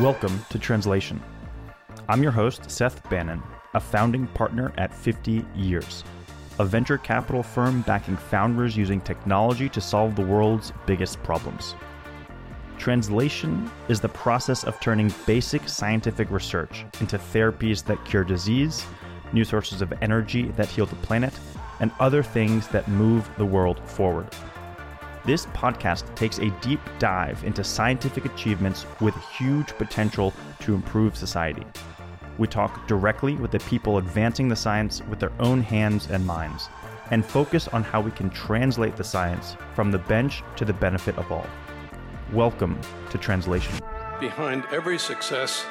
Welcome to Translation. I'm your host, Seth Bannon, a founding partner at 50 Years, a venture capital firm backing founders using technology to solve the world's biggest problems. Translation is the process of turning basic scientific research into therapies that cure disease, new sources of energy that heal the planet, and other things that move the world forward. This podcast takes a deep dive into scientific achievements with huge potential to improve society. We talk directly with the people advancing the science with their own hands and minds, and focus on how we can translate the science from the bench to the benefit of all. Welcome to Translation. Behind every success,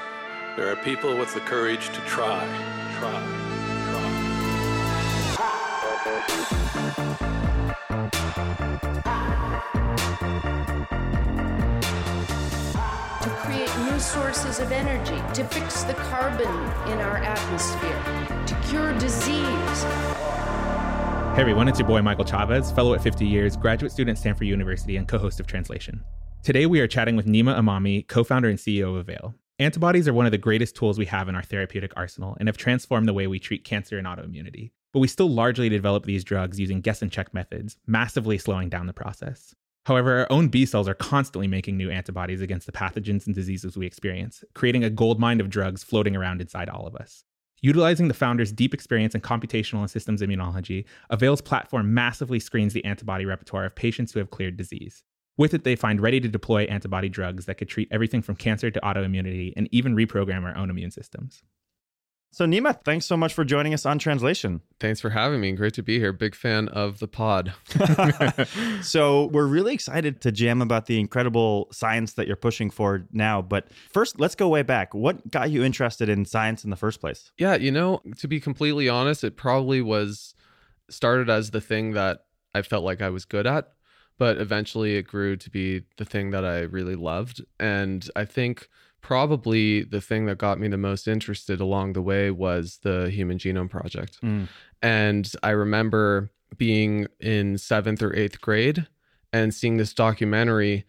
there are people with the courage to try, try, to sources of energy, to fix the carbon in our atmosphere, to cure disease. Hey everyone, it's your boy Michael Chavez, fellow at 50 Years, graduate student at Stanford University, and co host of Translation. Today we are chatting with Nima Emami, co founder and CEO of Avail. Antibodies are one of the greatest tools we have in our therapeutic arsenal and have transformed the way we treat cancer and autoimmunity. But we still largely develop these drugs using guess and check methods, massively slowing down the process. However, our own B cells are constantly making new antibodies against the pathogens and diseases we experience, creating a gold mine of drugs floating around inside all of us. Utilizing the founder's deep experience in computational and systems immunology, Avail's platform massively screens the antibody repertoire of patients who have cleared disease. With it, they find ready to deploy antibody drugs that could treat everything from cancer to autoimmunity and even reprogram our own immune systems. So, Nima, thanks so much for joining us on Translation. Thanks for having me. Great to be here. Big fan of the pod. so, we're really excited to jam about the incredible science that you're pushing for now. But first, let's go way back. What got you interested in science in the first place? Yeah, you know, to be completely honest, it probably was started as the thing that I felt like I was good at, but eventually it grew to be the thing that I really loved. And I think probably the thing that got me the most interested along the way was the Human Genome Project. Mm. And I remember being in seventh or eighth grade and seeing this documentary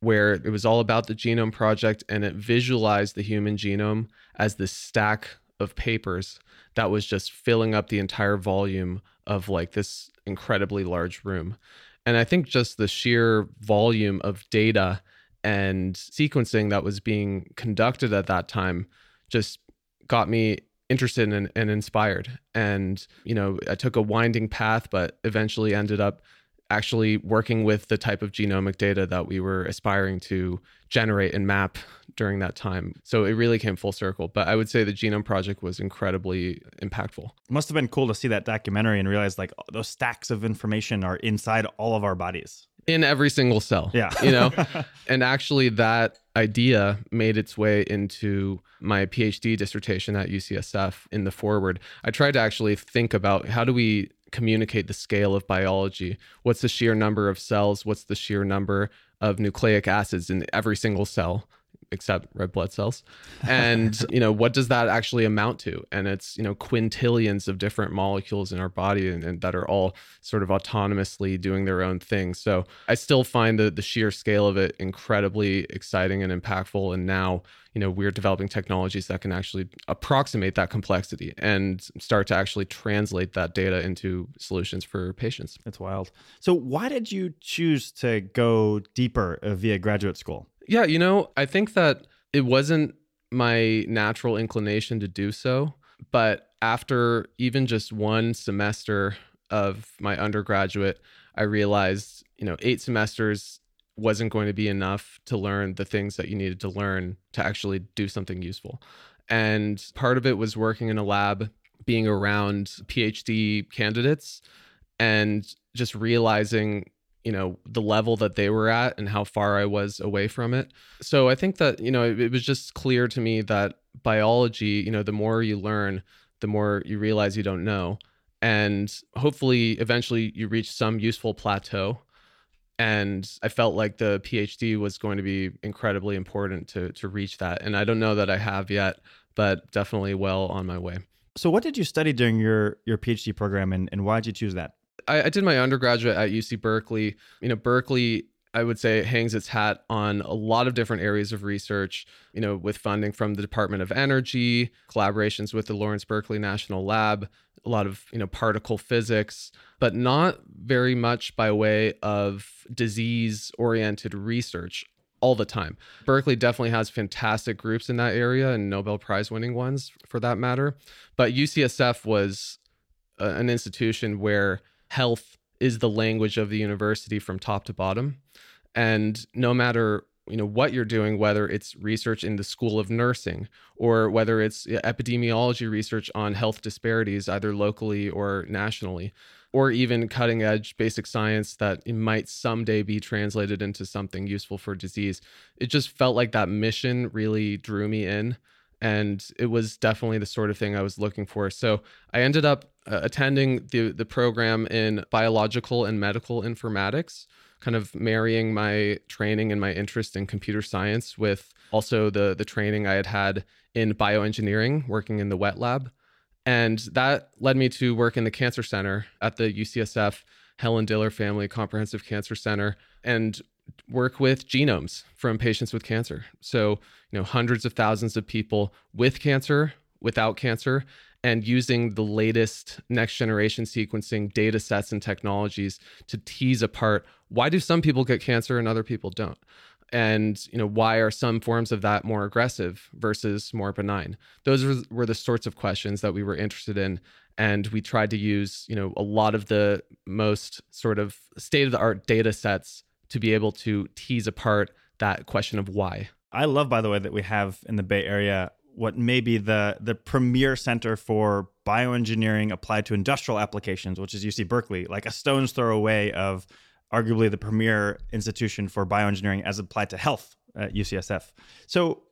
where it was all about the Genome Project and it visualized the human genome as this stack of papers that was just filling up the entire volume of like this incredibly large room. And I think just the sheer volume of data and sequencing that was being conducted at that time just got me interested and, and inspired. And, you know, I took a winding path, but eventually ended up actually working with the type of genomic data that we were aspiring to generate and map during that time. So it really came full circle. But I would say the Genome Project was incredibly impactful. It must have been cool to see that documentary and realize like those stacks of information are inside all of our bodies in every single cell. Yeah. you know, and actually that idea made its way into my PhD dissertation at UCSF in the foreword. I tried to actually think about how do we communicate the scale of biology? What's the sheer number of cells? What's the sheer number of nucleic acids in every single cell? Except red blood cells. And, you know, what does that actually amount to? And it's, you know, quintillions of different molecules in our body and, and, that are all sort of autonomously doing their own thing. So I still find the, the sheer scale of it incredibly exciting and impactful. And now, you know, we're developing technologies that can actually approximate that complexity and start to actually translate that data into solutions for patients. That's wild. So why did you choose to go deeper uh, via graduate school? Yeah, you know, I think that it wasn't my natural inclination to do so. But after even just one semester of my undergraduate, I realized, you know, eight semesters wasn't going to be enough to learn the things that you needed to learn to actually do something useful. And part of it was working in a lab, being around PhD candidates, and just realizing you know the level that they were at and how far I was away from it. So I think that you know it, it, was just clear to me that biology, you know, the more you learn, the more you realize you don't know, and hopefully eventually you reach some useful plateau. And I felt like the PhD was going to be incredibly important to to reach that, and I don't know that I have yet, but definitely well on my way. So, what did you study during your your PhD program, and, and why did you choose that? I, I did my undergraduate at UC Berkeley. You know, Berkeley I would say hangs its hat on a lot of different areas of research, you know, with funding from the Department of Energy, collaborations with the Lawrence Berkeley National Lab, a lot of, you know, particle physics, but not very much by way of disease oriented research all the time. Berkeley definitely has fantastic groups in that area and Nobel Prize winning ones for that matter. But UCSF was an institution where health is the language of the university from top to bottom. And no matter you know what you're doing whether it's research in the school of nursing or whether it's epidemiology research on health disparities either locally or nationally or even cutting edge basic science that might someday be translated into something useful for disease it just felt like that mission really drew me in and it was definitely the sort of thing I was looking for. So I ended up uh, attending the the program in biological and medical informatics, kind of marrying my training and my interest in computer science with also the the training I had had in bioengineering, working in the wet lab, and that led me to work in the cancer center at the UCSF Helen Diller Family Comprehensive Cancer Center, and work with genomes from patients with cancer. So, you know, hundreds of thousands of people with cancer, without cancer, and using the latest next generation sequencing data sets and technologies to tease apart why do some people get cancer and other people don't? And you know why are some forms of that more aggressive versus more benign? Those were the sorts of questions that we were interested in, and we tried to use you know a lot of the most sort of state of the art data sets to be able to tease apart that question of why. I love, by the way, that we have in the Bay Area what may be the the premier center for bioengineering applied to industrial applications, which is UC Berkeley, like a stone's throw away of arguably the premier institution for bioengineering as applied to health at UCSF. So,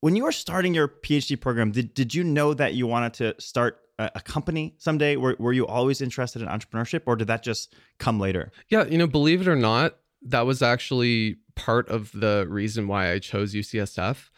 when you were starting your PhD program, did, did you know that you wanted to start a, a company someday? Were, were you always interested in entrepreneurship, or did that just come later? Yeah, you know, believe it or not, that was actually part of the reason why I chose UCSF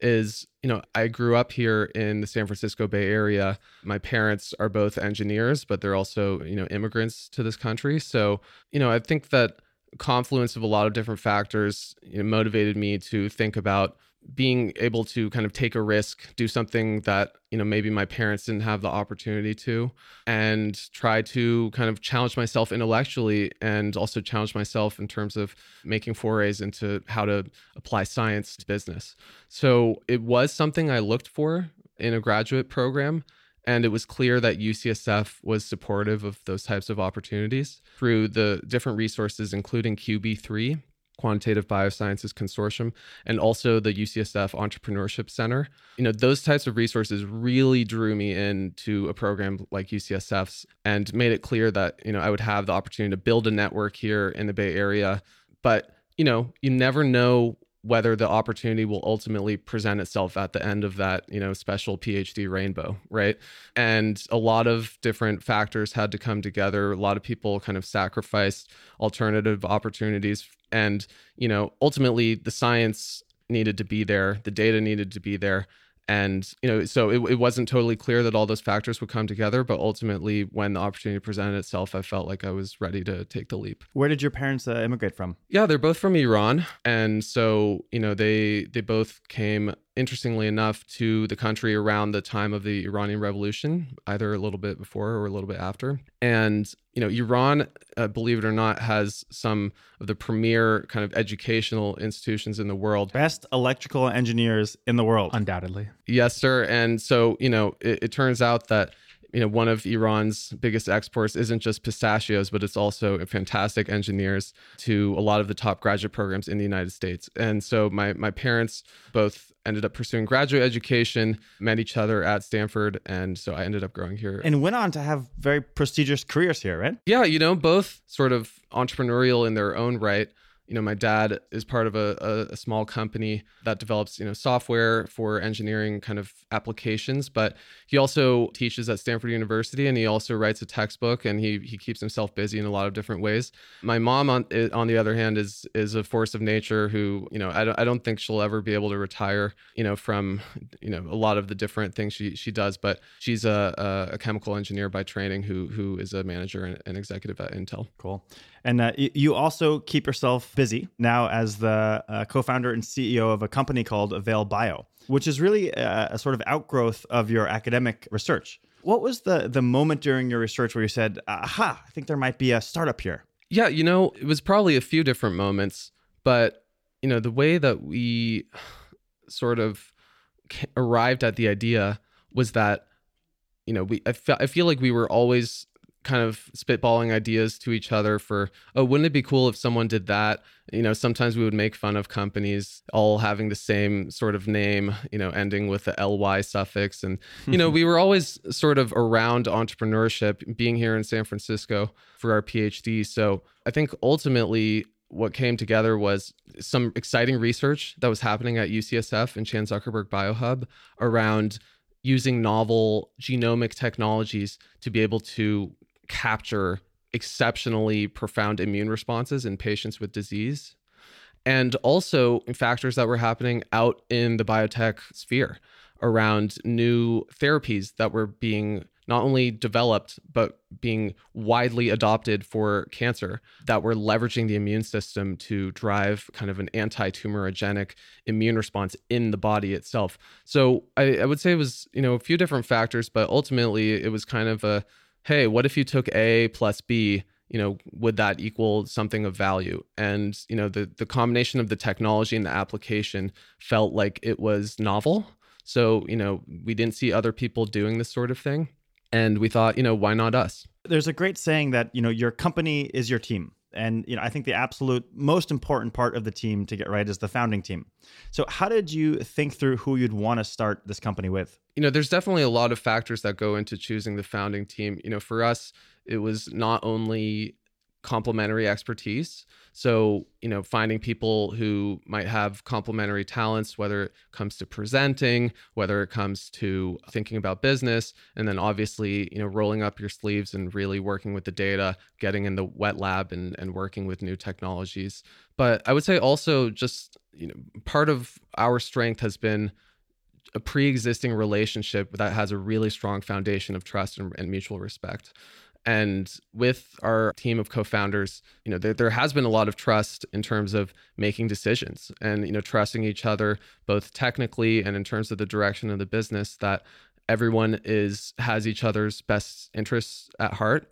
is you know I grew up here in the San Francisco Bay Area. My parents are both engineers, but they're also you know immigrants to this country. So you know I think that confluence of a lot of different factors you know, motivated me to think about being able to kind of take a risk, do something that, you know, maybe my parents didn't have the opportunity to, and try to kind of challenge myself intellectually and also challenge myself in terms of making forays into how to apply science to business. So it was something I looked for in a graduate program. And it was clear that UCSF was supportive of those types of opportunities through the different resources, including QB3, Quantitative Biosciences Consortium and also the UCSF Entrepreneurship Center. You know, those types of resources really drew me into a program like UCSF's and made it clear that, you know, I would have the opportunity to build a network here in the Bay Area. But, you know, you never know whether the opportunity will ultimately present itself at the end of that you know special phd rainbow right and a lot of different factors had to come together a lot of people kind of sacrificed alternative opportunities and you know ultimately the science needed to be there the data needed to be there. And you know so it, it wasn't totally clear that all those factors would come together but ultimately when the opportunity presented itself i felt like i was ready to take the leap. Where did your parents uh, immigrate from? Yeah they're both from iran. And so you know they they both came interestingly enough to the country around the time of the iranian revolution either a little bit before or a little bit after. And you know iran uh, believe it or not has some of the premier kind of educational institutions in the world. Best electrical engineers in the world. Undoubtedly. Yes sir. And so you know it, it turns out that you know one of Iran's biggest exports isn't just pistachios, but it's also fantastic engineers to a lot of the top graduate programs in the United States. And so my my parents both ended up pursuing graduate education, met each other at Stanford, and so I ended up growing here. And went on to have very prestigious careers here, right? Yeah, you know, both sort of entrepreneurial in their own right you know my dad is part of a, a, small company that develops you know software for engineering kind of applications but he also teaches at stanford university and he also writes a textbook and he he keeps himself busy in a lot of different ways. My mom on on the other hand is is a force of nature who you know i don't, I don't think she'll ever be able to retire you know from you know a lot of the different things she she does but she's a, a chemical engineer by training who who is a manager and, and executive at intel. Cool. And uh, you also keep yourself busy now as the uh, co founder and CEO of a company called Avail Bio, which is really a, a sort of outgrowth of your academic research. What was the, the moment during your research where you said, aha, I think there might be a startup here? Yeah, you know, it was probably a few different moments, but, you know, the way that we sort of arrived at the idea was that, you know, we I, fe- I feel like we were always kind of spitballing ideas to each other for oh wouldn't it be cool if someone did that? You know sometimes we would make fun of companies all having the same sort of name you know ending with the ly suffix. And you know we were always sort of around entrepreneurship being here in san francisco for our phd so i think ultimately what came together was some exciting research that was happening at ucsf and chan zuckerberg biohub around using novel genomic technologies to be able to capture exceptionally profound immune responses in patients with disease and also factors that were happening out in the biotech sphere around new therapies that were being not only developed but being widely adopted for cancer that were leveraging the immune system to drive kind of an anti-tumorigenic immune response in the body itself. So I, I would say it was you know a few different factors but ultimately it was kind of a hey, what if you took A plus B? You know, would that equal something of value? And you know, the the combination of the technology and the application felt like it was novel. So you know, we didn't see other people doing this sort of thing, and we thought, you know, why not us? There's a great saying that you know your company is your team. And you know, I think the absolute most important part of the team to get right is the founding team. So, how did you think through who you'd want to start this company with? You know, there's definitely a lot of factors that go into choosing the founding team. You know, for us, it was not only complementary expertise. So, you know, finding people who might have complementary talents, whether it comes to presenting, whether it comes to thinking about business, and then obviously, you know, rolling up your sleeves and really working with the data, getting in the wet lab and, and working with new technologies. But I would say also just, you know, part of our strength has been a pre-existing relationship that has a really strong foundation of trust and, and mutual respect. And with our team of co-founders, you know, there, there has been a lot of trust in terms of making decisions and, you know, trusting each other both technically and in terms of the direction of the business that everyone is has each other's best interests at heart.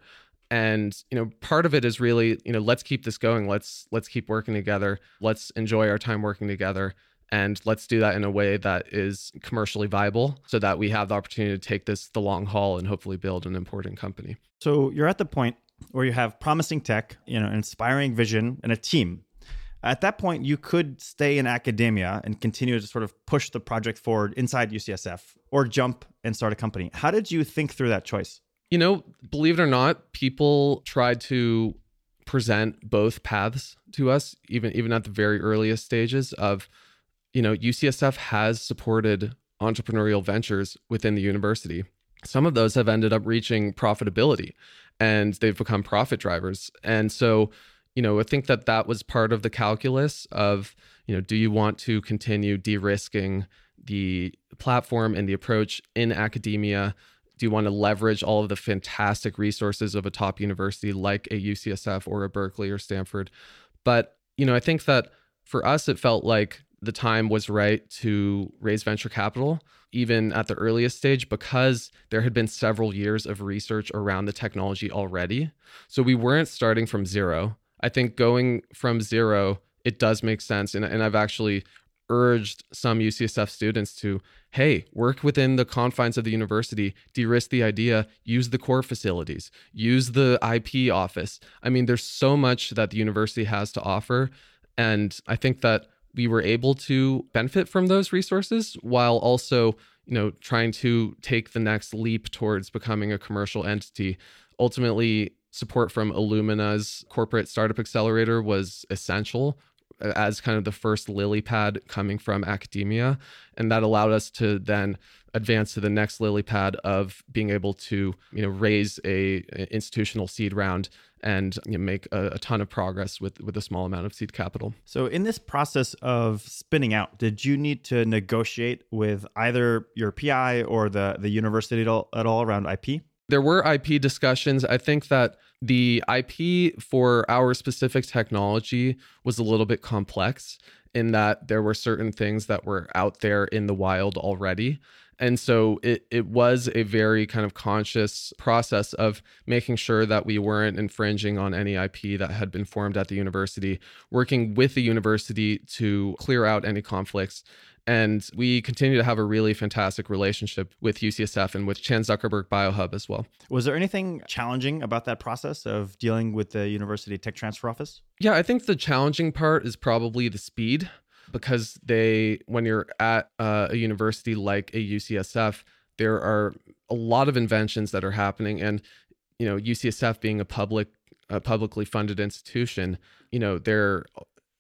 And you know part of it is really you know let's keep this going. Let's let's keep working together. Let's enjoy our time working together and let's do that in a way that is commercially viable so that we have the opportunity to take this the long haul and hopefully build an important company so you're at the point where you have promising tech, you know, inspiring vision and a team. At that point, you could stay in academia and continue to sort of push the project forward inside UCSF or jump and start a company. How did you think through that choice? You know, believe it or not, people tried to present both paths to us even even at the very earliest stages of you know, UCSF has supported entrepreneurial ventures within the university some of those have ended up reaching profitability and they've become profit drivers. And so, you know, I think that that was part of the calculus of, you know, do you want to continue de risking the platform and the approach in academia? Do you want to leverage all of the fantastic resources of a top university like a UCSF or a Berkeley or Stanford? But, you know, I think that for us, it felt like the time was right to raise venture capital, even at the earliest stage, because there had been several years of research around the technology already. So we weren't starting from zero. I think going from zero, it does make sense. And, and I've actually urged some UCSF students to, hey, work within the confines of the university, de risk the idea, use the core facilities, use the IP office. I mean, there's so much that the university has to offer. And I think that we were able to benefit from those resources while also you know trying to take the next leap towards becoming a commercial entity. Ultimately support from illumina's corporate startup accelerator was essential as kind of the first lily pad coming from academia. And that allowed us to then advance to the next lily pad of being able to you know raise a, a institutional seed round and you know, make a, a, ton of progress with with a small amount of seed capital. So in this process of spinning out, did you need to negotiate with either your PI or the the university at all, at all around IP? there were IP discussions. I think that the IP for our specific technology was a little bit complex in that there were certain things that were out there in the wild already. And so it, it was a very kind of conscious process of making sure that we weren't infringing on any IP that had been formed at the university, working with the university to clear out any conflicts. And we continue to have a really fantastic relationship with UCSF and with Chan Zuckerberg BioHub as well. Was there anything challenging about that process of dealing with the University Tech Transfer Office? Yeah, I think the challenging part is probably the speed because they when you're at a university like a UCSF, there are a lot of inventions that are happening, and you know UCSF being a public a publicly funded institution, you know they're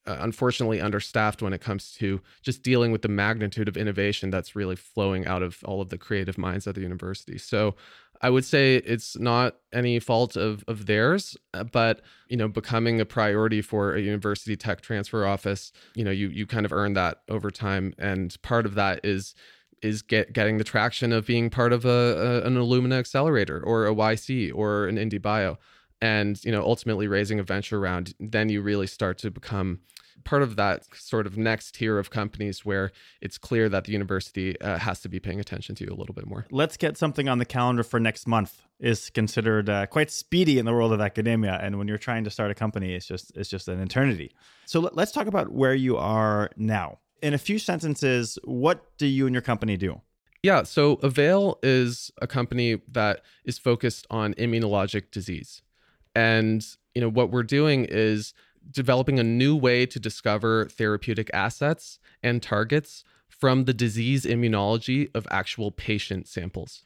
uh, unfortunately understaffed when it comes to just dealing with the magnitude of innovation that's really flowing out of all of the creative minds at the university. So I would say it's not any fault of of theirs, uh, but you know, becoming a priority for a university tech transfer office, you know, you you kind of earn that over time, and part of that is is get getting the traction of being part of a, a an Illumina accelerator or a YC or an IndieBio, and you know, ultimately raising a venture round. Then you really start to become part of that sort of next tier of companies where it's clear that the university uh, has to be paying attention to you a little bit more. Let's get something on the calendar for next month is considered uh, quite speedy in the world of academia and when you're trying to start a company it's just it's just an eternity. So let, let's talk about where you are now. In a few sentences, what do you and your company do? Yeah, so Avail is a company that is focused on immunologic disease. And you know what we're doing is developing a new way to discover therapeutic assets and targets from the disease immunology of actual patient samples.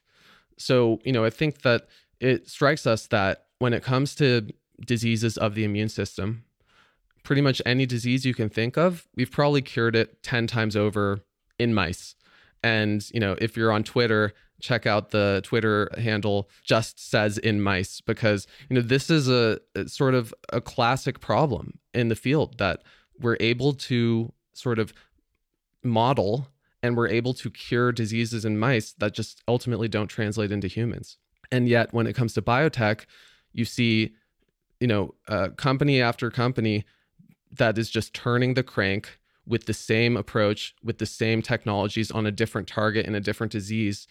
So, you know, I think that it strikes us that when it comes to diseases of the immune system, pretty much any disease you can think of, we've probably cured it 10 times over in mice. And, you know, if you're on Twitter check out the Twitter handle just says in mice because you know this is a, a, sort of a classic problem in the field that we're able to sort of model and we're able to cure diseases in mice that just ultimately don't translate into humans. And yet when it comes to biotech, you see you know uh, company after company that is just turning the crank with the same approach, with the same technologies on a different target in a different disease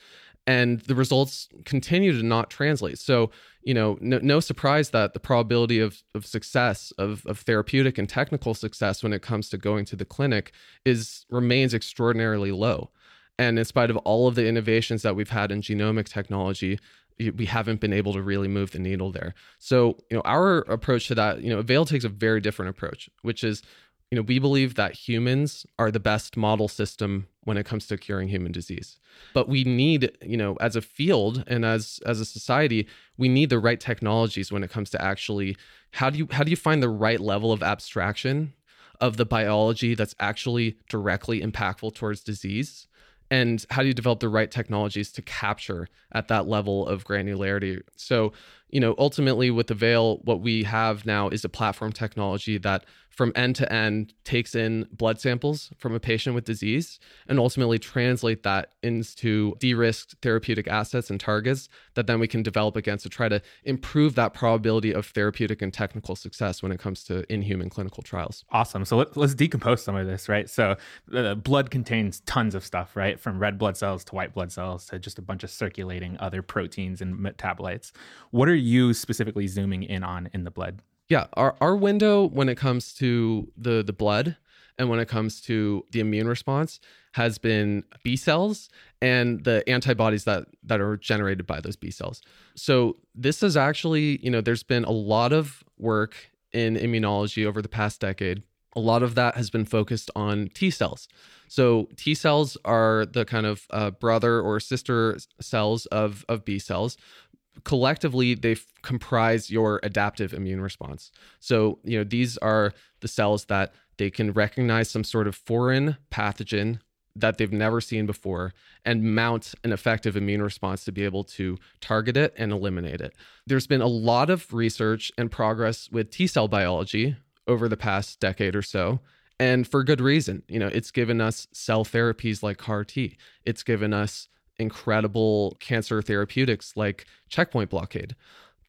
and the results continue to not translate. So, you know, no, no, surprise that the probability of, of success, of, of therapeutic and technical success when it comes to going to the clinic is remains extraordinarily low. And in spite of all of the innovations that we've had in genomic technology, we haven't been able to really move the needle there. So, you know, our approach to that, you know, Avail takes a very different approach, which is you know, we believe that humans are the best model system when it comes to curing human disease. But we need, you know, as a field and as as a society, we need the right technologies when it comes to actually how do you how do you find the right level of abstraction of the biology that's actually directly impactful towards disease and how do you develop the right technologies to capture at that level of granularity so you know ultimately with the veil, what we have now is a platform technology that from end to end takes in blood samples from a patient with disease and ultimately translate that into de-risked therapeutic assets and targets that then we can develop against to try to improve that probability of therapeutic and technical success when it comes to in-human clinical trials. Awesome. So let, us decompose some of this, right? So the blood contains tons of stuff, right? From red blood cells to white blood cells to just a bunch of circulating other proteins and metabolites. What are you specifically zooming in on in the blood? Yeah, our, our window when it comes to the the blood and when it comes to the immune response has been B cells and the antibodies that that are generated by those B cells. So this is actually, you know, there's been a lot of work in immunology over the past decade. A lot of that has been focused on T cells. So T cells are the kind of uh, brother or sister cells of of B cells, collectively they comprise your adaptive immune response. So, you know, these are the cells that they can recognize some sort of foreign pathogen that they've never seen before and mount an effective immune response to be able to target it and eliminate it. There's been a lot of research and progress with T cell biology over the past decade or so. And for good reason. You know, it's given us cell therapies like CAR T. It's given us incredible cancer therapeutics like checkpoint blockade.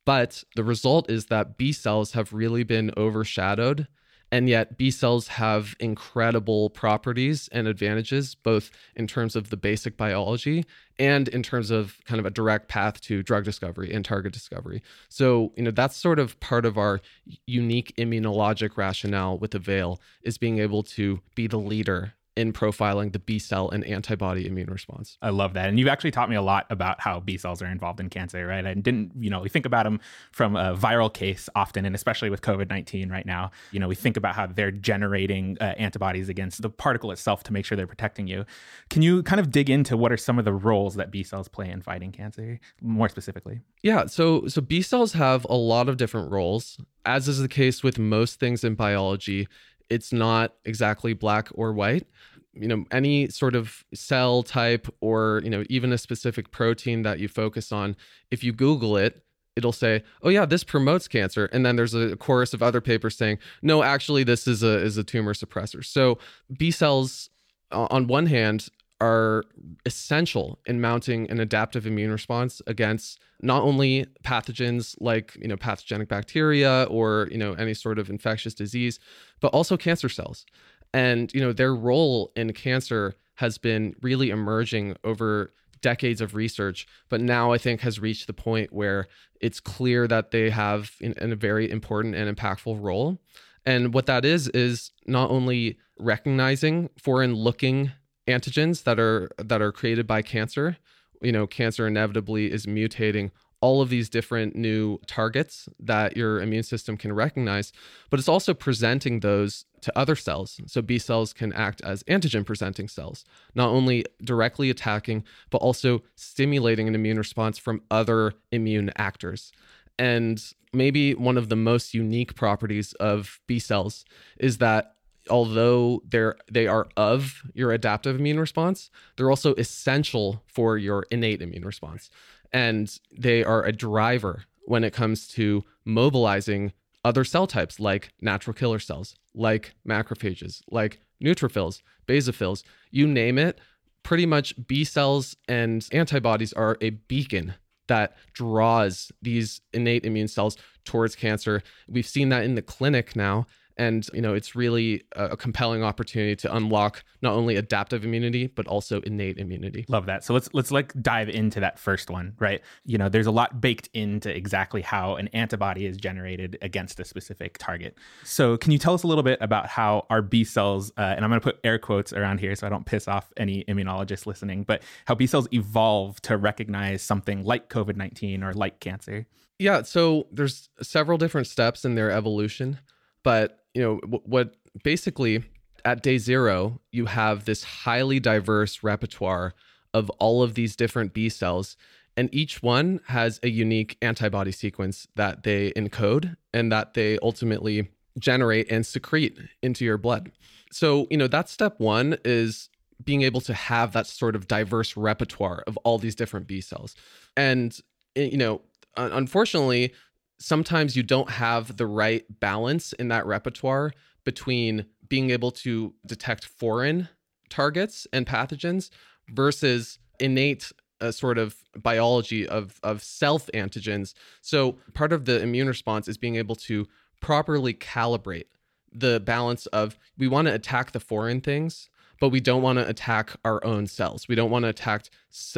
But the result is that B cells have really been overshadowed and yet, B cells have incredible properties and advantages, both in terms of the basic biology and in terms of kind of a direct path to drug discovery and target discovery. So, you know, that's sort of part of our unique immunologic rationale with Avail is being able to be the leader in profiling the B cell and antibody immune response. I love that. And you've actually taught me a lot about how B cells are involved in cancer, right? I didn't, you know, we think about them from a viral case often, and especially with COVID 19 right now. You know, we think about how they're generating uh, antibodies against the particle itself to make sure they're protecting you. Can you kind of dig into what are some of the roles that B cells play in fighting cancer more specifically? Yeah. So, so B cells have a lot of different roles. As is the case with most things in biology, it's not exactly black or white. You know any sort of cell type or you know even a specific protein that you focus on if you google it it'll say oh yeah this promotes cancer. And then there's a chorus of other papers saying no actually this is a is a tumor suppressor. So b cells on one hand are essential in mounting an adaptive immune response against not only pathogens like you know pathogenic bacteria or you know any sort of infectious disease but also cancer cells. And you know their role in cancer has been really emerging over decades of research but now i think has reached the point where it's clear that they have in, in a very important and impactful role. And what that is is not only recognizing foreign looking antigens that are that are created by cancer you know cancer inevitably is mutating all of these different new targets that your immune system can recognize, but it's also presenting those to other cells. So B cells can act as antigen presenting cells, not only directly attacking, but also stimulating an immune response from other immune actors. And maybe one of the most unique properties of B cells is that although they're they are of your adaptive immune response, they're also essential for your innate immune response and they are a driver when it comes to mobilizing other cell types like natural killer cells, like macrophages, like neutrophils, basophils, you name it. Pretty much B cells and antibodies are a beacon that draws these innate immune cells towards cancer. We've seen that in the clinic now and you know it's really a compelling opportunity to unlock not only adaptive immunity but also innate immunity. Love that. So let's let's like dive into that first one right? You know there's a lot baked into exactly how an antibody is generated against a specific target. So can you tell us a little bit about how our b cells uh, and i'm going to put air quotes around here so i don't piss off any immunologists listening but how b cells evolve to recognize something like covid-19 or like cancer? Yeah so there's several different steps in their evolution but you know what basically at day zero you have this highly diverse repertoire of all of these different b cells and each one has a unique antibody sequence that they encode and that they ultimately generate and secrete into your blood. So you know that step one is being able to have that sort of diverse repertoire of all these different b cells. And eh, you know unfortunately sometimes you don't have the right balance in that repertoire between being able to detect foreign targets and pathogens versus innate uh, sort of biology of of self antigens. So part of the immune response is being able to properly calibrate the balance of we want to attack the foreign things but we don't want to attack our own cells. We don't want to attack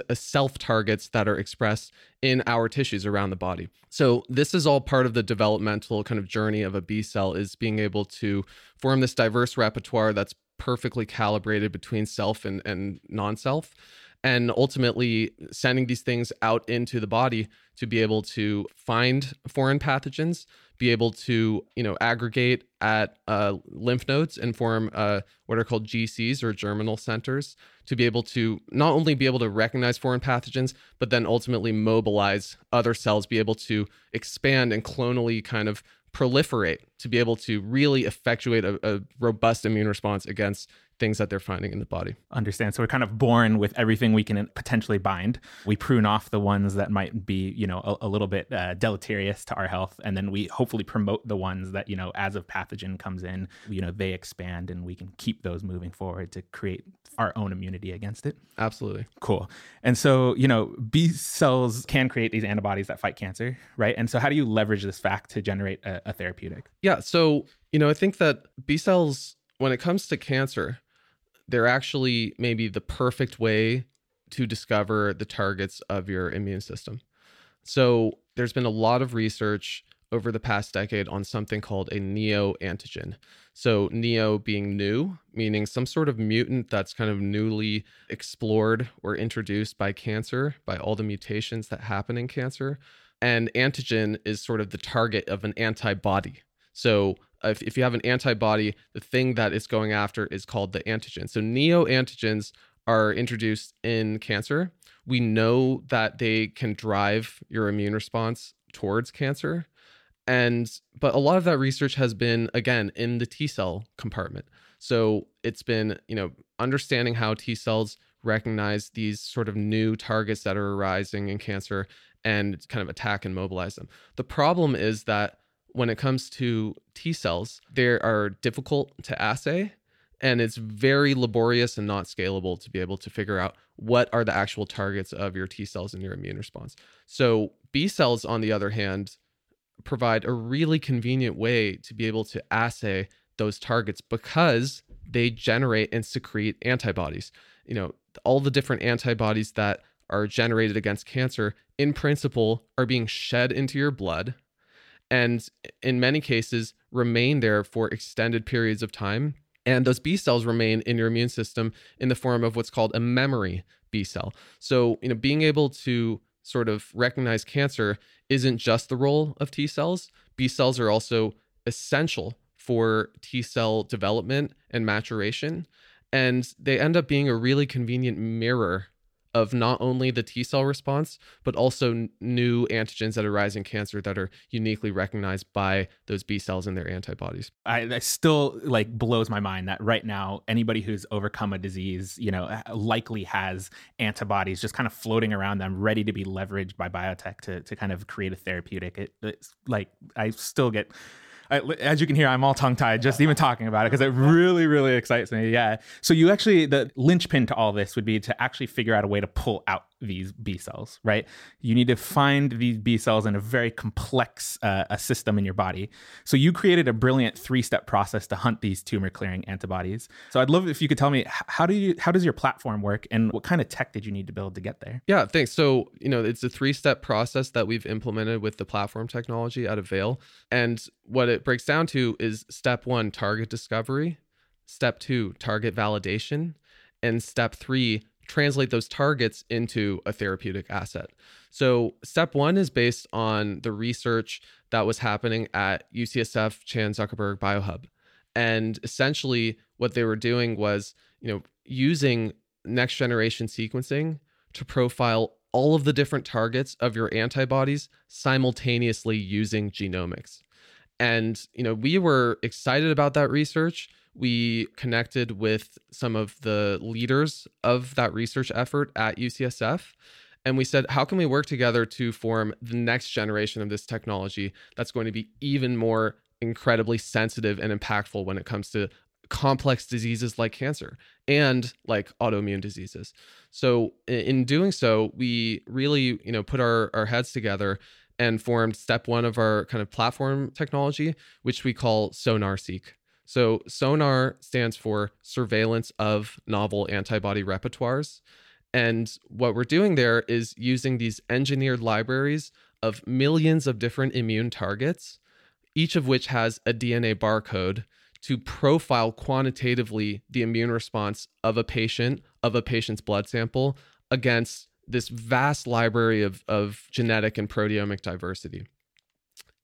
uh, self targets that are expressed in our tissues around the body. So this is all part of the developmental kind of journey of a B cell is being able to form this diverse repertoire that's perfectly calibrated between self and, and non-self and ultimately sending these things out into the body to be able to find foreign pathogens be able to you know aggregate at uh, lymph nodes and form uh, what are called GCs or germinal centers to be able to not only be able to recognize foreign pathogens, but then ultimately mobilize other cells, be able to expand and clonally kind of proliferate to be able to really effectuate a, a robust immune response against things that they're finding in the body. Understand. So we're kind of born with everything we can potentially bind. We prune off the ones that might be, you know, a, a little bit uh, deleterious to our health, and then we hopefully promote the ones that, you know, as a pathogen comes in, you know, they expand, and we can keep those moving forward to create our own immunity against it. Absolutely. Cool. And so, you know, B cells can create these antibodies that fight cancer, right? And so, how do you leverage this fact to generate a, a therapeutic? Yeah. So, you know, I think that B cells, when it comes to cancer, they're actually maybe the perfect way to discover the targets of your immune system. So there's been a lot of research over the past decade on something called a neoantigen. So, neo being new, meaning some sort of mutant that's kind of newly explored or introduced by cancer, by all the mutations that happen in cancer. And antigen is sort of the target of an antibody. So, Uh, if, if you have an antibody, the thing that it's going after is called the antigen. So neoantigens are introduced in cancer. We know that they can drive your immune response towards cancer. And but a lot of that research has been again in the T cell compartment. So it's been, you know, understanding how T cells recognize these sort of new targets that are arising in cancer and kind of attack and mobilize them. The problem is that when it comes to T cells, they are difficult to assay and it's very laborious and not scalable to be able to figure out what are the actual targets of your T cells and your immune response. So, B cells, on the other hand, provide a really convenient way to be able to assay those targets because they generate and secrete antibodies. You know, all the different antibodies that are generated against cancer, in principle, are being shed into your blood and in many cases remain there for extended periods of time. And those B cells remain in your immune system in the form of what's called a memory B cell. So, you know, being able to sort of recognize cancer isn't just the role of T cells. B cells are also essential for T cell development and maturation. And they end up being a really convenient mirror of not only the T cell response, but also n- new antigens that arise in cancer that are uniquely recognized by those B cells and their antibodies. I, still like blows my mind that right now anybody who's overcome a disease, you know, likely has antibodies just kind of floating around them, ready to be leveraged by biotech to to kind of create a therapeutic. It, it's like I still get I, as you can hear, I'm all tongue tied just even talking about it because it really, really excites me. Yeah. So you actually, the linchpin to all this would be to actually figure out a way to pull out these B cells, right? You need to find these B cells in a very complex uh, a system in your body. So you created a brilliant three-step process to hunt these tumor-clearing antibodies. So I'd love if you could tell me how do you how does your platform work and what kind of tech did you need to build to get there? Yeah, thanks. So you know it's a three-step process that we've implemented with the platform technology out of Avail, and what it breaks down to is step one, target discovery. Step two, target validation. And step three, translate those targets into a therapeutic asset. So, step one is based on the research that was happening at UCSF Chan Zuckerberg Biohub. And essentially, what they were doing was, you know, using next generation sequencing to profile all of the different targets of your antibodies simultaneously using genomics. And, you know, we were excited about that research we connected with some of the leaders of that research effort at UCSF. And we said, how can we work together to form the next generation of this technology that's going to be even more incredibly sensitive and impactful when it comes to complex diseases like cancer and like autoimmune diseases. So in doing so, we really, you know, put our, our heads together and formed step one of our kind of platform technology, which we call SonarSeq. So, SONAR stands for Surveillance of Novel Antibody Repertoires. And what we're doing there is using these engineered libraries of millions of different immune targets, each of which has a DNA barcode to profile quantitatively the immune response of a patient, of a patient's blood sample against this vast library of, of genetic and proteomic diversity.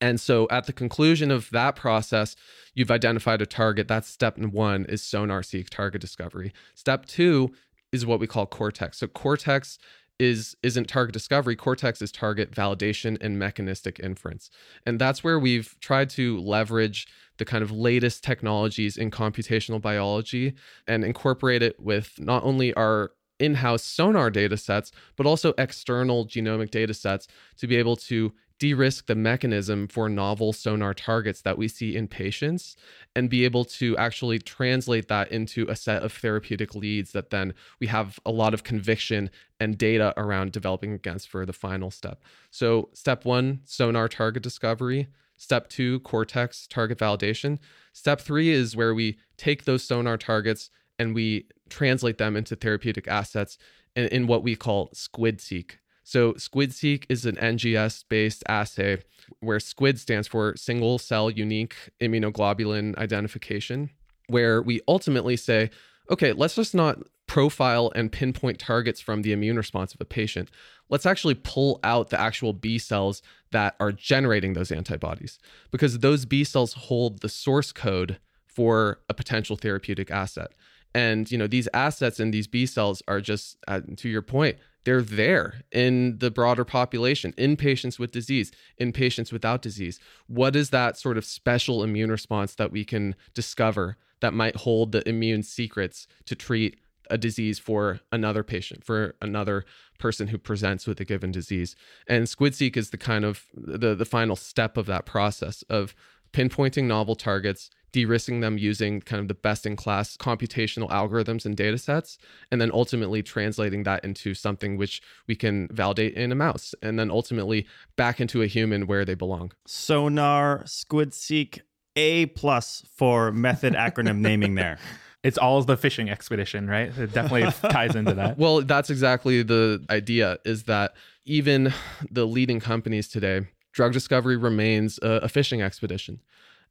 And so at the conclusion of that process, you've identified a target. That's step one is SonarSeq target discovery. Step two is what we call cortex. So cortex is isn't target discovery cortex is target validation and mechanistic inference and that's where we've tried to leverage the kind of latest technologies in computational biology and incorporate it with not only our in-house sonar data sets but also external genomic data sets to be able to de-risk the mechanism for novel sonar targets that we see in patients and be able to actually translate that into a set of therapeutic leads that then we have a lot of conviction and data around developing against for the final step. So step 1 sonar target discovery, step 2 cortex target validation, step 3 is where we take those sonar targets and we translate them into therapeutic assets in, in what we call SquidSeq so SquidSeq is an NGS based assay where SQUID stands for single cell unique immunoglobulin identification, where we ultimately say, okay, let's just not profile and pinpoint targets from the immune response of a patient. Let's actually pull out the actual B cells that are generating those antibodies because those B cells hold the source code for a potential therapeutic asset. And you know these assets and these B cells are just, uh, to your point, they're there in the broader population, in patients with disease, in patients without disease. What is that sort of special immune response that we can discover that might hold the immune secrets to treat a disease for another patient, for another person who presents with a given disease? And SquidSeq is the kind of the, the final step of that process of pinpointing novel targets, de-risking them using kind of the best in class computational algorithms and data sets and then ultimately translating that into something which we can validate in a mouse and then ultimately back into a human where they belong. Sonar SquidSeq a plus for method acronym naming there. It's all the fishing expedition right? It definitely ties into that. Well that's exactly the idea is that even the leading companies today drug discovery remains a, a fishing expedition.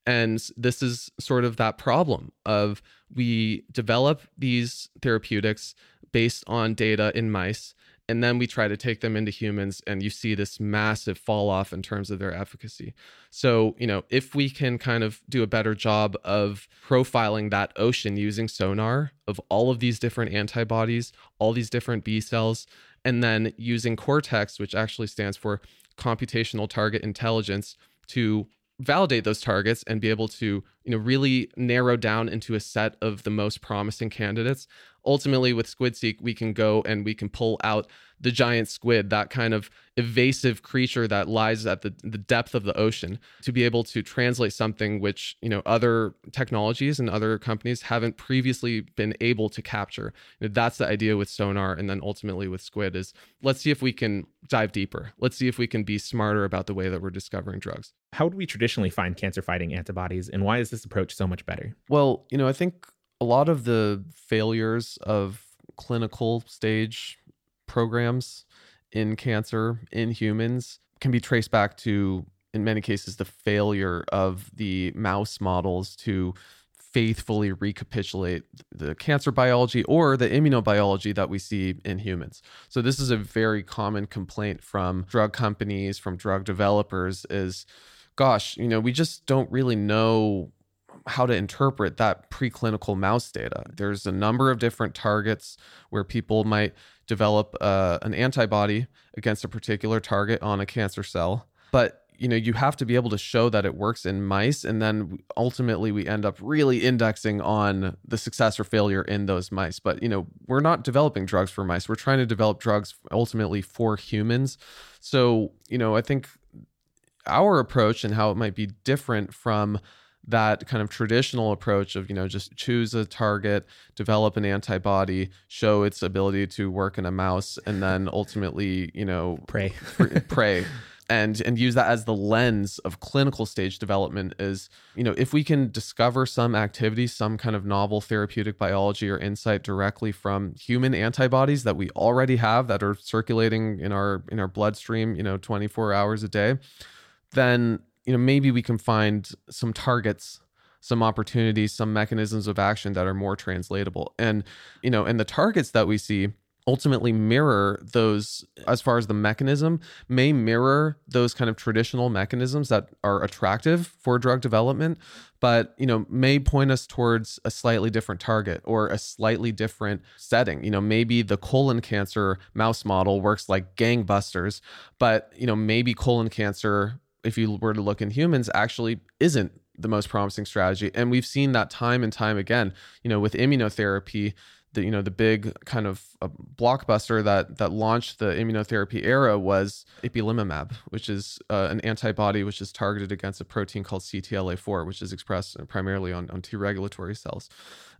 And this is sort of that problem of we develop these therapeutics based on data in mice and then we try to take them into humans and you see this massive fall off in terms of their efficacy. So you know if we can kind of do a better job of profiling that ocean using sonar of all of these different antibodies all these different b cells and then using cortex which actually stands for computational target intelligence to validate those targets and be able to you know really narrow down into a set of the most promising candidates ultimately with SquidSeq we can go and we can pull out the giant squid that kind of evasive creature that lies at the, the depth of the ocean to be able to translate something which you know other technologies and other companies haven't previously been able to capture. You know, that's the idea with sonar and then ultimately with squid is let's see if we can dive deeper. Let's see if we can be smarter about the way that we're discovering drugs. How would we traditionally find cancer fighting antibodies and why is this approach so much better? Well you know i think a lot of the failures of clinical stage programs in cancer in humans can be traced back to in many cases the failure of the mouse models to faithfully recapitulate the cancer biology or the immunobiology that we see in humans. So this is a very common complaint from drug companies, from drug developers is gosh, you know, we just don't really know how to interpret that preclinical mouse data. There's a number of different targets where people might develop uh, an antibody against a particular target on a cancer cell, but you know you have to be able to show that it works in mice and then ultimately we end up really indexing on the success or failure in those mice. But you know we're not developing drugs for mice. We're trying to develop drugs ultimately for humans. So you know i think our approach and how it might be different from that kind of traditional approach of you know just choose a target develop an antibody show its ability to work in a mouse and then ultimately you know pray pray and and use that as the lens of clinical stage development is you know if we can discover some activity some kind of novel therapeutic biology or insight directly from human antibodies that we already have that are circulating in our in our bloodstream you know 24 hours a day then you know maybe we can find some targets some opportunities some mechanisms of action that are more translatable. And you know and the targets that we see ultimately mirror those as far as the mechanism may mirror those kind of traditional mechanisms that are attractive for drug development but you know may point us towards a slightly different target or a slightly different setting. You know maybe the colon cancer mouse model works like gangbusters but you know maybe colon cancer if you were to look in humans actually isn't the most promising strategy. And we've seen that time and time again you know with immunotherapy the you know the big kind of uh, blockbuster that that launched the immunotherapy era was ipilimumab, which is uh, an antibody which is targeted against a protein called CTLA4, which is expressed primarily on, on T regulatory cells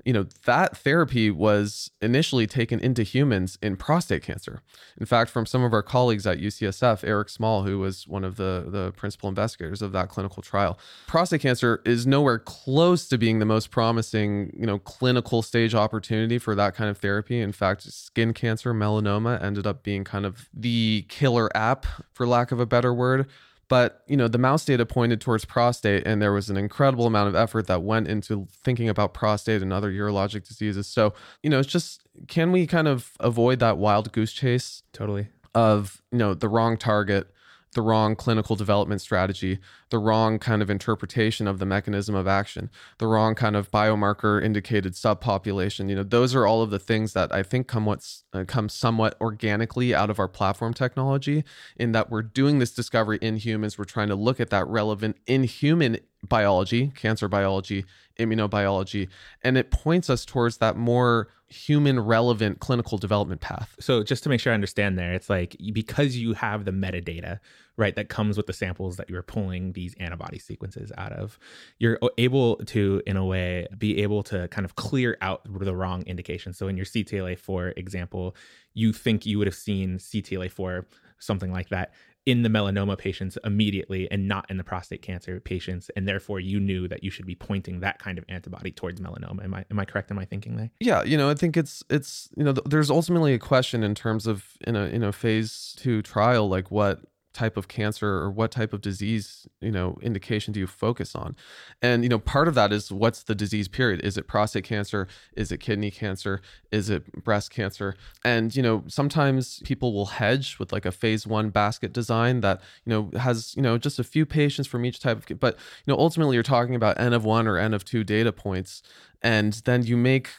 you know, that therapy was initially taken into humans in prostate cancer. In fact, from some of our colleagues at UCSF, Eric Small, who was one of the, the principal investigators of that clinical trial, prostate cancer is nowhere close to being the most promising, you know, clinical stage opportunity for that kind of therapy. In fact, skin cancer, melanoma ended up being kind of the killer app, for lack of a better word. But you know, the mouse data pointed towards prostate, and there was an incredible amount of effort that went into thinking about prostate and other urologic diseases. So you know, it's just can we kind of avoid that wild goose chase? Totally. Of you know the wrong target the wrong clinical development strategy, the wrong kind of interpretation of the mechanism of action, the wrong kind of biomarker indicated subpopulation. You know, those are all of the things that I think come what's uh, come somewhat organically out of our platform technology in that we're doing this discovery in humans, we're trying to look at that relevant in human biology, cancer biology, immunobiology, and it points us towards that more human relevant clinical development path. So just to make sure I understand there, it's like because you have the metadata, right, that comes with the samples that you're pulling these antibody sequences out of, you're able to, in a way, be able to kind of clear out the wrong indications. So in your CTLA4 example, you think you would have seen CTLA4 something like that in the melanoma patients immediately and not in the prostate cancer patients and therefore you knew that you should be pointing that kind of antibody towards melanoma. Am i am i correct? In my thinking there? Yeah you know i think it's it's you know there's ultimately a question in terms of in a in a phase 2 trial like what type of cancer or what type of disease you know indication do you focus on? And you know part of that is what's the disease period? Is it prostate cancer? Is it kidney cancer? Is it breast cancer? And you know sometimes people will hedge with like a phase 1 basket design that you know has you know just a few patients from each type of but you know ultimately you're talking about n of 1 or n of 2 data points and then you make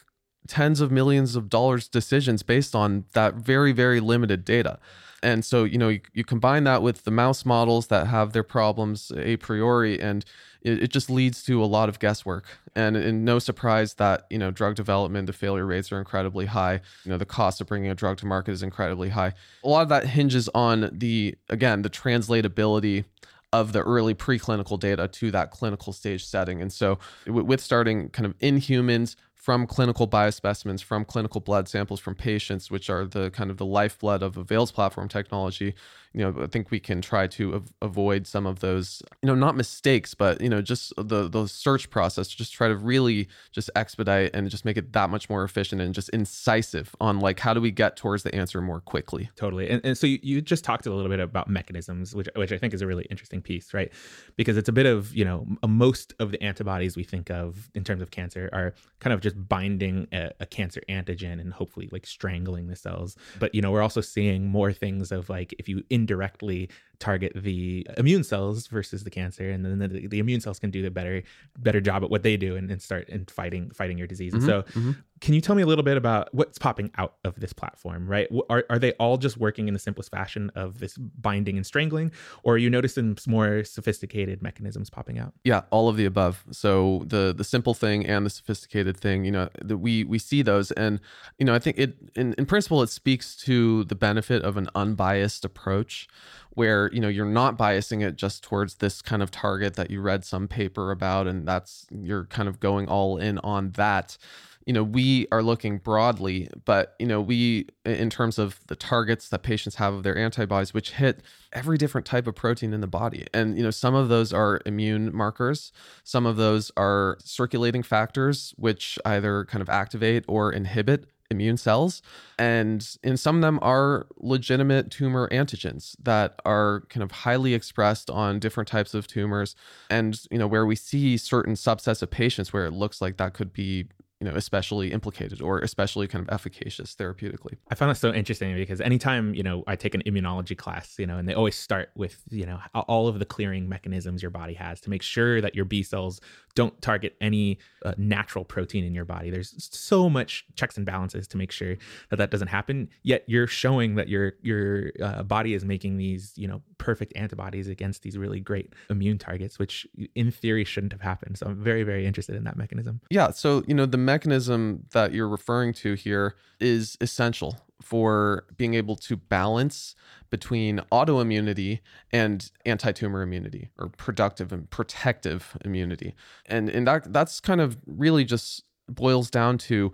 tens of millions of dollars decisions based on that very very limited data and so you know you, you, combine that with the mouse models that have their problems a priori and it, it just leads to a lot of guesswork. And, and no surprise that you know drug development the failure rates are incredibly high. You know the cost of bringing a drug to market is incredibly high. A lot of that hinges on the again the translatability of the early preclinical data to that clinical stage setting. And so, with starting kind of in humans, from clinical biospecimens, from clinical blood samples from patients, which are the kind of the lifeblood of Avail's platform technology, you know, I think we can try to av- avoid some of those, you know, not mistakes, but you know, just the the search process. Just try to really just expedite and just make it that much more efficient and just incisive on like how do we get towards the answer more quickly. Totally. And, and so you, you just talked a little bit about mechanisms, which which I think is a really interesting piece, right? Because it's a bit of you know uh, most of the antibodies we think of in terms of cancer are kind of just binding a, a cancer antigen and hopefully like strangling the cells. But you know we're also seeing more things of like if you in indirectly target the immune cells versus the cancer and then the, the immune cells can do the better better job at what they do and, and start in fighting fighting your disease mm-hmm, and so mm-hmm. Can you tell me a little bit about what's popping out of this platform right? Are, are they all just working in the simplest fashion of this binding and strangling or are you noticing more sophisticated mechanisms popping out? Yeah all of the above. So the the simple thing and the sophisticated thing you know that we we see those and you know i think it in, in principle it speaks to the benefit of an unbiased approach where you know you're not biasing it just towards this kind of target that you read some paper about and that's you're kind of going all in on that you know we are looking broadly but you know we in terms of the targets that patients have of their antibodies which hit every different type of protein in the body and you know some of those are immune markers some of those are circulating factors which either kind of activate or inhibit immune cells. And in some of them are legitimate tumor antigens that are kind of highly expressed on different types of tumors. And, you know, where we see certain subsets of patients where it looks like that could be you know especially implicated or especially kind of efficacious therapeutically I found that so interesting because anytime, you know, I take an immunology class, you know, and they always start with, you know, all of the clearing mechanisms your body has to make sure that your B cells don't target any uh, natural protein in your body. There's so much checks and balances to make sure that that doesn't happen. Yet you're showing that your your uh, body is making these, you know, perfect antibodies against these really great immune targets, which in theory shouldn't have happened. So I'm very very interested in that mechanism. Yeah. So, you know, the mechanism that you're referring to here is essential for being able to balance between autoimmunity and anti-tumor immunity or productive and protective immunity. And and that that's kind of really just boils down to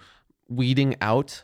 weeding out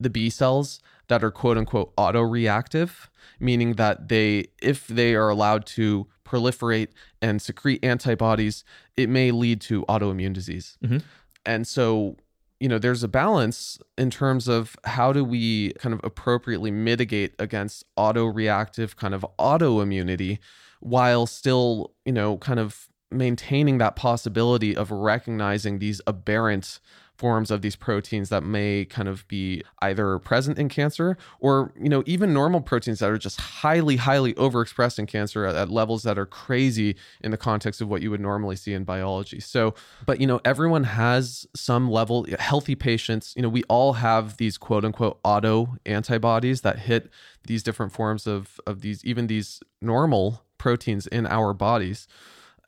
the B cells that are quote unquote autoreactive, meaning that they if they are allowed to proliferate and secrete antibodies, it may lead to autoimmune disease. Mhm. And so, you know, there's a balance in terms of how do we kind of appropriately mitigate against auto reactive kind of autoimmunity while still, you know, kind of maintaining that possibility of recognizing these aberrant forms of these proteins that may kind of be either present in cancer or you know even normal proteins that are just highly highly overexpressed in cancer at, at levels that are crazy in the context of what you would normally see in biology. So but you know everyone has some level healthy patients. You know we all have these quote unquote auto antibodies that hit these different forms of of these even these normal proteins in our bodies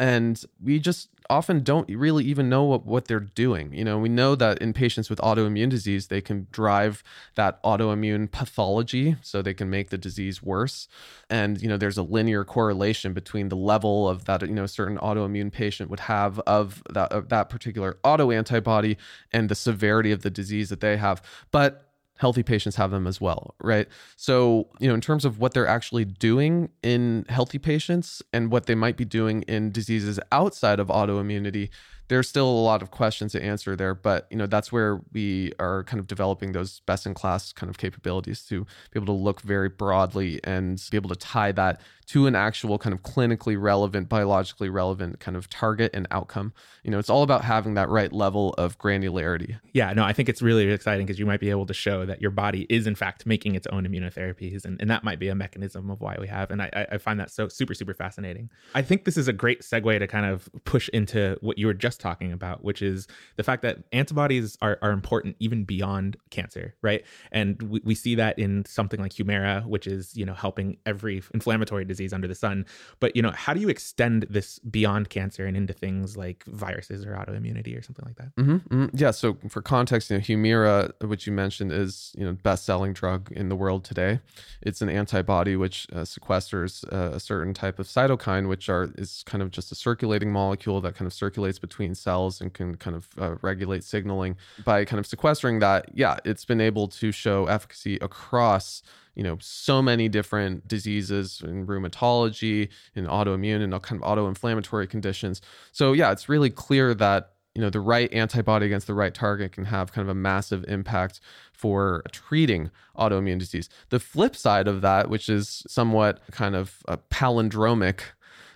and we just often don't really even know what, what they're doing. You know, we know that in patients with autoimmune disease, they can drive that autoimmune pathology, so they can make the disease worse. And you know, there's a linear correlation between the level of that you know certain autoimmune patient would have of that of that particular auto antibody and the severity of the disease that they have. But healthy patients have them as well, right? So, you know, in terms of what they're actually doing in healthy patients and what they might be doing in diseases outside of autoimmunity, there's still a lot of questions to answer there. But, you know, that's where we are kind of developing those best in class kind of capabilities to be able to look very broadly and be able to tie that to an actual kind of clinically relevant, biologically relevant kind of target and outcome. You know, it's all about having that right level of granularity. Yeah, no, I think it's really exciting because you might be able to show that your body is in fact making its own immunotherapies, and, and that might be a mechanism of why we have. And I, I- find that so super super fascinating. I think this is a great segue to kind of push into what you were just talking about, which is the fact that antibodies are, are important even beyond cancer, right? And we, we see that in something like Humira, which is you know helping every inflammatory disease under the sun. But you know, how do you extend this beyond cancer and into things like viruses or autoimmunity or something like that? Mm-hmm, Yeah. So for context, you know, Humira, which you mentioned, is you know best-selling drug in the world today. It's an antibody which uh, sequesters uh, a certain type of cytokine, which are is kind of just a circulating molecule that kind of circulates between cells and can kind of uh, regulate signaling. By kind of sequestering that, yeah, it's been able to show efficacy across you know so many different diseases in rheumatology in autoimmune and all kind of auto-inflammatory conditions so yeah it's really clear that you know the right antibody against the right target can have kind of a massive impact for treating autoimmune disease the flip side of that which is somewhat kind of uh, palindromic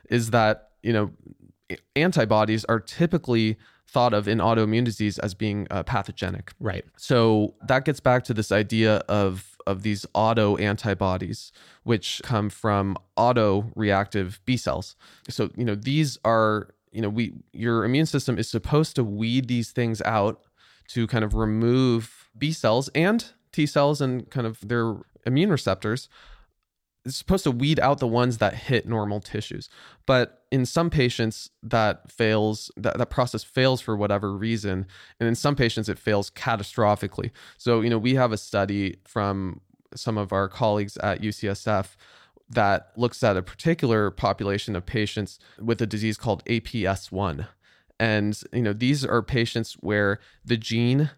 is that you know antibodies are typically thought of in autoimmune disease as being uh, pathogenic Right. so that gets back to this idea of of these auto antibodies, which come from auto reactive B cells. So you know these are you know we your immune system is supposed to weed these things out to kind of remove B cells and T cells and kind of their immune receptors it's supposed to weed out the ones that hit normal tissues. But in some patients that fails that, that process fails for whatever reason and in some patients it fails catastrophically. So you know we have a study from some of our colleagues at ucsf that looks at a particular population of patients with a disease called aps1 and you know these are patients where the gene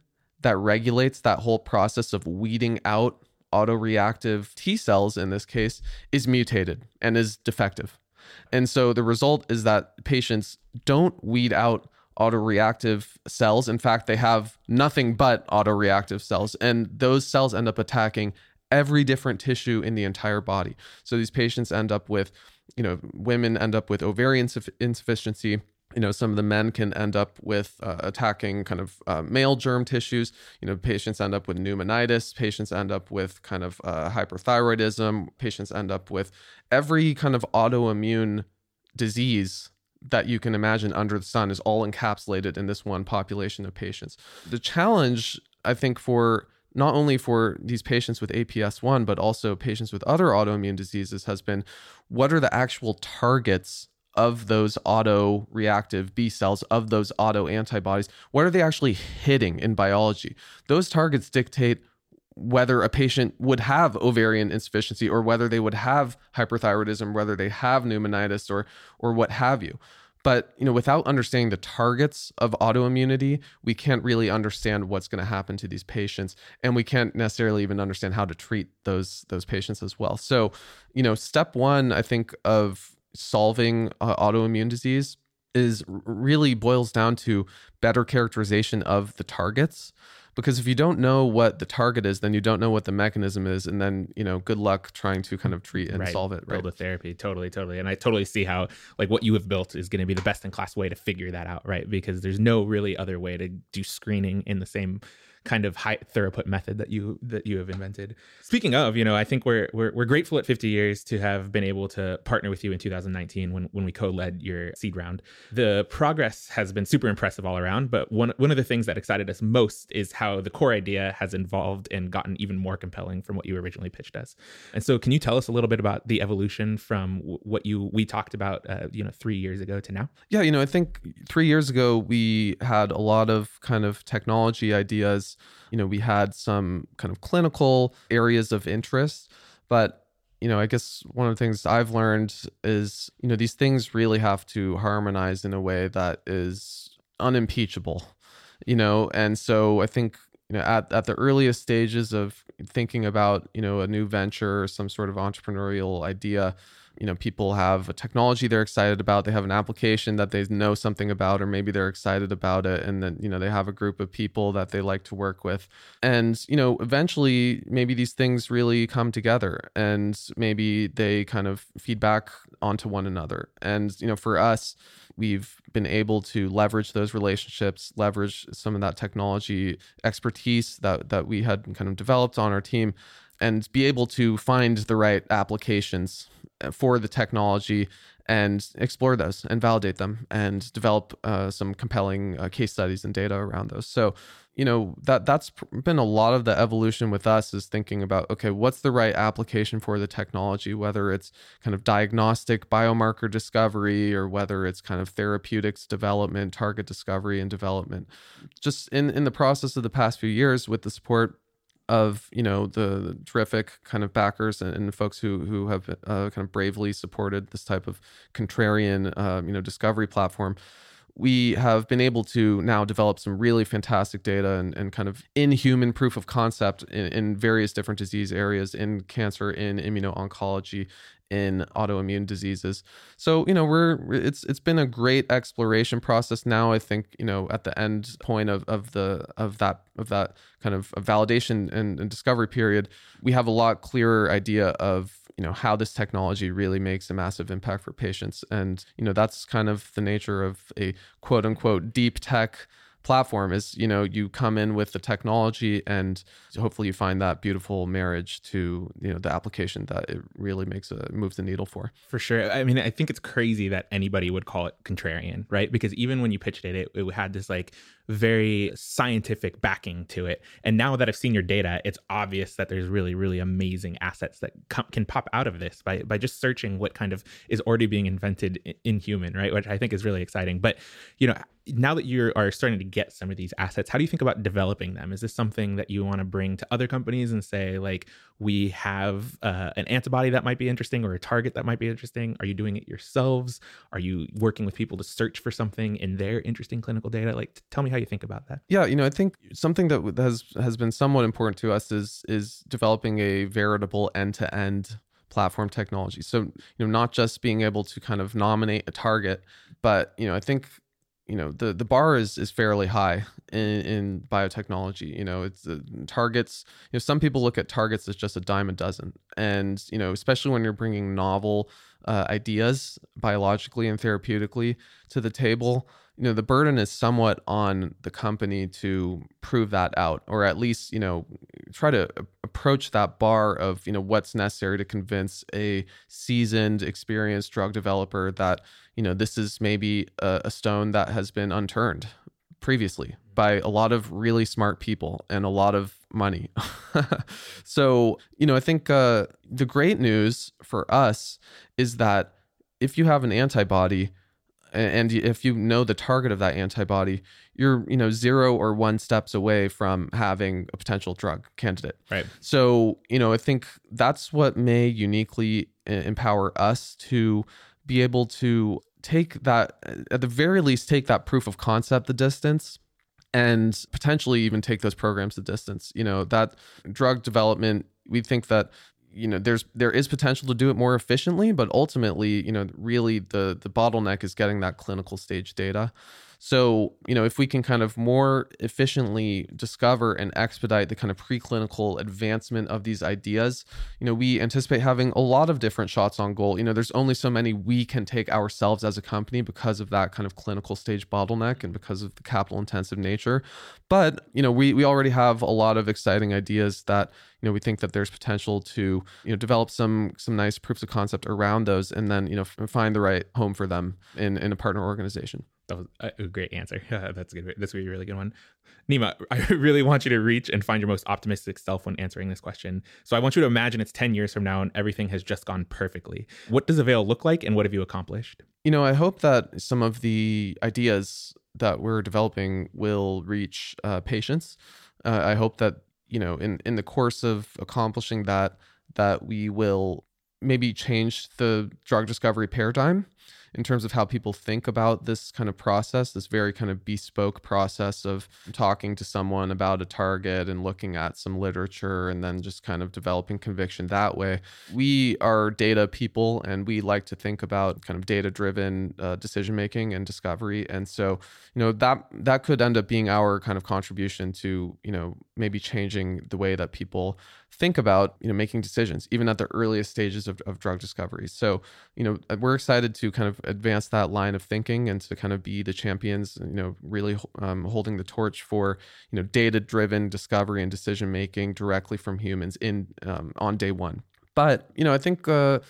that regulates that whole process of weeding out autoreactive T cells in this case is mutated and is defective. And so the result is that patients don't weed out autoreactive cells. In fact, they have nothing but autoreactive cells, and those cells end up attacking every different tissue in the entire body. So these patients end up with, you know, women end up with ovarian insuff- insufficiency you know some of the men can end up with uh, attacking kind of uh, male germ tissues. You know patients end up with pneumonitis patients end up with kind of uh, hyperthyroidism patients end up with every kind of autoimmune disease that you can imagine under the sun is all encapsulated in this one population of patients. The challenge i think for not only for these patients with APS1, but also patients with other autoimmune diseases, has been what are the actual targets of those auto reactive B cells, of those auto antibodies? What are they actually hitting in biology? Those targets dictate whether a patient would have ovarian insufficiency or whether they would have hyperthyroidism, whether they have pneumonitis or or what have you. But you know, without understanding the targets of autoimmunity, we can't really understand what's going to happen to these patients, and we can't necessarily even understand how to treat those those patients as well. So, you know, step one, I think, of solving uh, autoimmune disease is really boils down to better characterization of the targets. Because if you don't know what the target is then you don't know what the mechanism is and then you know good luck trying to kind of treat and right. solve it right? build a therapy. Totally totally. And i totally see how like what you have built is going to be the best in class way to figure that out right? Because there's no really other way to do screening in the same kind of high throughput method that you that you have invented. Speaking of, you know, I think we're we're, we're grateful at 50 years to have been able to partner with you in 2019 when when we co-led your seed round. The progress has been super impressive all around, but one one of the things that excited us most is how the core idea has evolved and gotten even more compelling from what you originally pitched us. And so, can you tell us a little bit about the evolution from what you we talked about, uh, you know, three years ago to now? Yeah, you know, I think three years ago we had a lot of kind of technology ideas you know, we had some kind of clinical areas of interest, but you know, I guess one of the things I've learned is, you know, these things really have to harmonize in a way that is unimpeachable, you know, and so I think you know at, at the earliest stages of thinking about you know a new venture or some sort of entrepreneurial idea you know people have a technology they're excited about they have an application that they know something about or maybe they're excited about it and then you know they have a group of people that they like to work with. And you know eventually maybe these things really come together and maybe they kind of feedback onto one another. And you know for us we've been able to leverage those relationships leverage some of that technology expertise that that we had kind of developed on our team and be able to find the right applications for the technology and explore those and validate them and develop uh, some compelling uh, case studies and data around those. So, you know that that's been a lot of the evolution with us is thinking about okay, what's the right application for the technology, whether it's kind of diagnostic biomarker discovery or whether it's kind of therapeutics development, target discovery and development. Just in in the process of the past few years with the support of you know the, terrific kind of backers and, and, folks who who have uh, kind of bravely supported this type of contrarian uh, you know discovery platform we have been able to now develop some really fantastic data and, and kind of inhuman proof of concept in, in various different disease areas in cancer in immuno-oncology in autoimmune diseases. So, you know, we're it's it's been a great exploration process now. I think, you know, at the end point of, of the of that of that kind of validation and, and discovery period, we have a lot clearer idea of you know how this technology really makes a massive impact for patients and you know that's kind of the nature of a quote unquote deep tech platform is you know you come in with the technology and hopefully you find that beautiful marriage to you know the application that it really makes a moves the needle for. For sure. I mean i think it's crazy that anybody would call it contrarian right? Because even when you pitched it it, it had this like very scientific backing to it. And now that i've seen your data it's obvious that there's really really amazing assets that com- can pop out of this by by just searching what kind of is already being invented in, in human right? Which i think is really exciting. But you know now that you are starting to get some of these assets, how do you think about developing them? Is this something that you want to bring to other companies and say, like, we have uh, an antibody that might be interesting or a target that might be interesting? Are you doing it yourselves? Are you working with people to search for something in their interesting clinical data? Like, tell me how you think about that. Yeah, you know, I think something that has has been somewhat important to us is is developing a veritable end to end platform technology. So, you know, not just being able to kind of nominate a target, but, you know, I think you know the the bar is is fairly high in, in biotechnology you know it's uh, targets you know some people look at targets as just a dime a dozen. And you know especially when you're bringing novel uh, ideas biologically and therapeutically to the table you know the burden is somewhat on the company to prove that out or at least you know try to approach that bar of you know what's necessary to convince a seasoned experienced drug developer that you know this is maybe a, a stone that has been unturned previously by a lot of really smart people and a lot of money. So you know i think uh, the great news for us is that if you have an antibody and if you know the target of that antibody you're you know zero or one steps away from having a potential drug candidate. Right. So you know i think that's what may uniquely empower us to be able to take that at the very least take that proof of concept the distance and potentially even take those programs the distance. You know that drug development we think that you know there's there is potential to do it more efficiently but ultimately you know really the the bottleneck is getting that clinical stage data so, you know, if we can kind of more efficiently discover and expedite the kind of preclinical advancement of these ideas, you know, we anticipate having a lot of different shots on goal. You know, there's only so many we can take ourselves as a company because of that kind of clinical stage bottleneck and because of the capital intensive nature. But, you know, we we already have a lot of exciting ideas that, you know, we think that there's potential to, you know, develop some some nice proofs of concept around those and then, you know, find the right home for them in in a partner organization that was a great answer. that's a good. That's a really good one. Nima, I really want you to reach and find your most optimistic self when answering this question. So I want you to imagine it's 10 years from now and everything has just gone perfectly. What does Avail look like and what have you accomplished? You know, I hope that some of the ideas that we're developing will reach uh, patients. Uh, I hope that, you know, in, in the course of accomplishing that, that we will maybe change the drug discovery paradigm in terms of how people think about this kind of process, this very kind of bespoke process of talking to someone about a target and looking at some literature and then just kind of developing conviction that way. We are data people and we like to think about kind of data driven uh, decision making and discovery. And so, you know, that that could end up being our kind of contribution to, you know, maybe changing the way that people think about you know making decisions even at the earliest stages of, of drug discovery. So you know uh, we're excited to kind of advance that line of thinking and to kind of be the champions you know really um, holding the torch for you know data driven discovery and decision making directly from humans in um, on day one. But you know i think uh,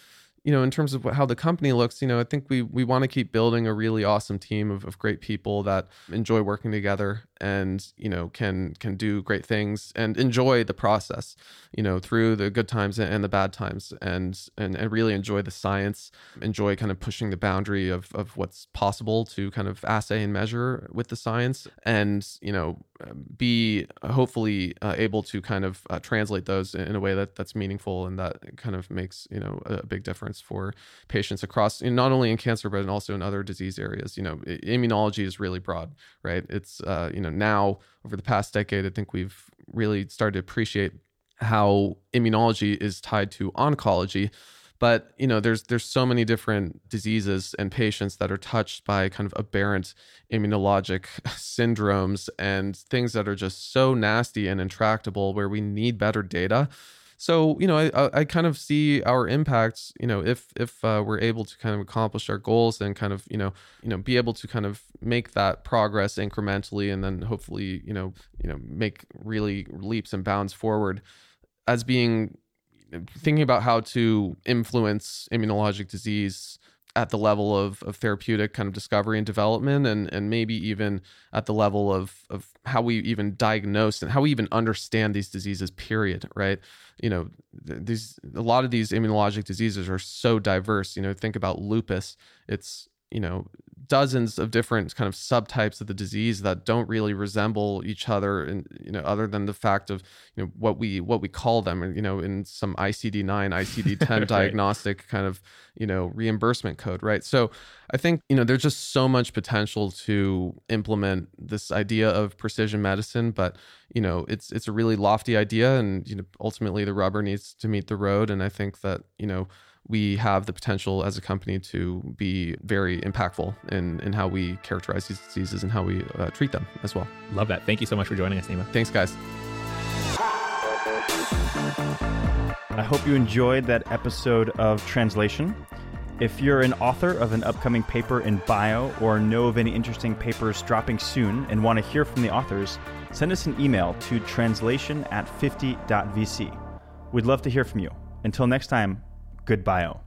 you know, in terms of how the company looks, you know, I think we we want to keep building a really awesome team of, of great people that enjoy working together and you know can can do great things and enjoy the process, you know, through the good times and the bad times, and and, and really enjoy the science, enjoy kind of pushing the boundary of of what's possible to kind of assay and measure with the science, and you know, be hopefully uh, able to kind of uh, translate those in a way that that's meaningful and that kind of makes you know a big difference for patients across not only in cancer but also in other disease areas. You know, immunology is really broad, right? It's uh, you know now over the past decade, I think we've really started to appreciate how immunology is tied to oncology. But you know there's there's so many different diseases and patients that are touched by kind of aberrant immunologic syndromes and things that are just so nasty and intractable where we need better data so you know I, I kind of see our impacts you know if if uh, we're able to kind of accomplish our goals and kind of you know you know be able to kind of make that progress incrementally and then hopefully you know you know make really leaps and bounds forward. As being thinking about how to influence immunologic disease at the level of, of therapeutic kind of discovery and development and and maybe even at the level of of how we even diagnose and how we even understand these diseases period right? You know these a lot of these immunologic diseases are so diverse. You know think about lupus. It's you know dozens of different kind of subtypes of the disease that don't really resemble each other and you know other than the fact of you know what we what we call them you know in some ICD-9 ICD-10 right. diagnostic kind of you know reimbursement code right so i think you know there's just so much potential to implement this idea of precision medicine but you know it's it's a really lofty idea and you know ultimately the rubber needs to meet the road and i think that you know we have the potential as a company to be very impactful in, in how we characterize these diseases and how we uh, treat them as well. Love that. Thank you so much for joining us, Nima. Thanks, guys. I hope you enjoyed that episode of Translation. If you're an author of an upcoming paper in bio or know of any interesting papers dropping soon and want to hear from the authors, send us an email to translation at 50.vc. We'd love to hear from you. Until next time, good bio.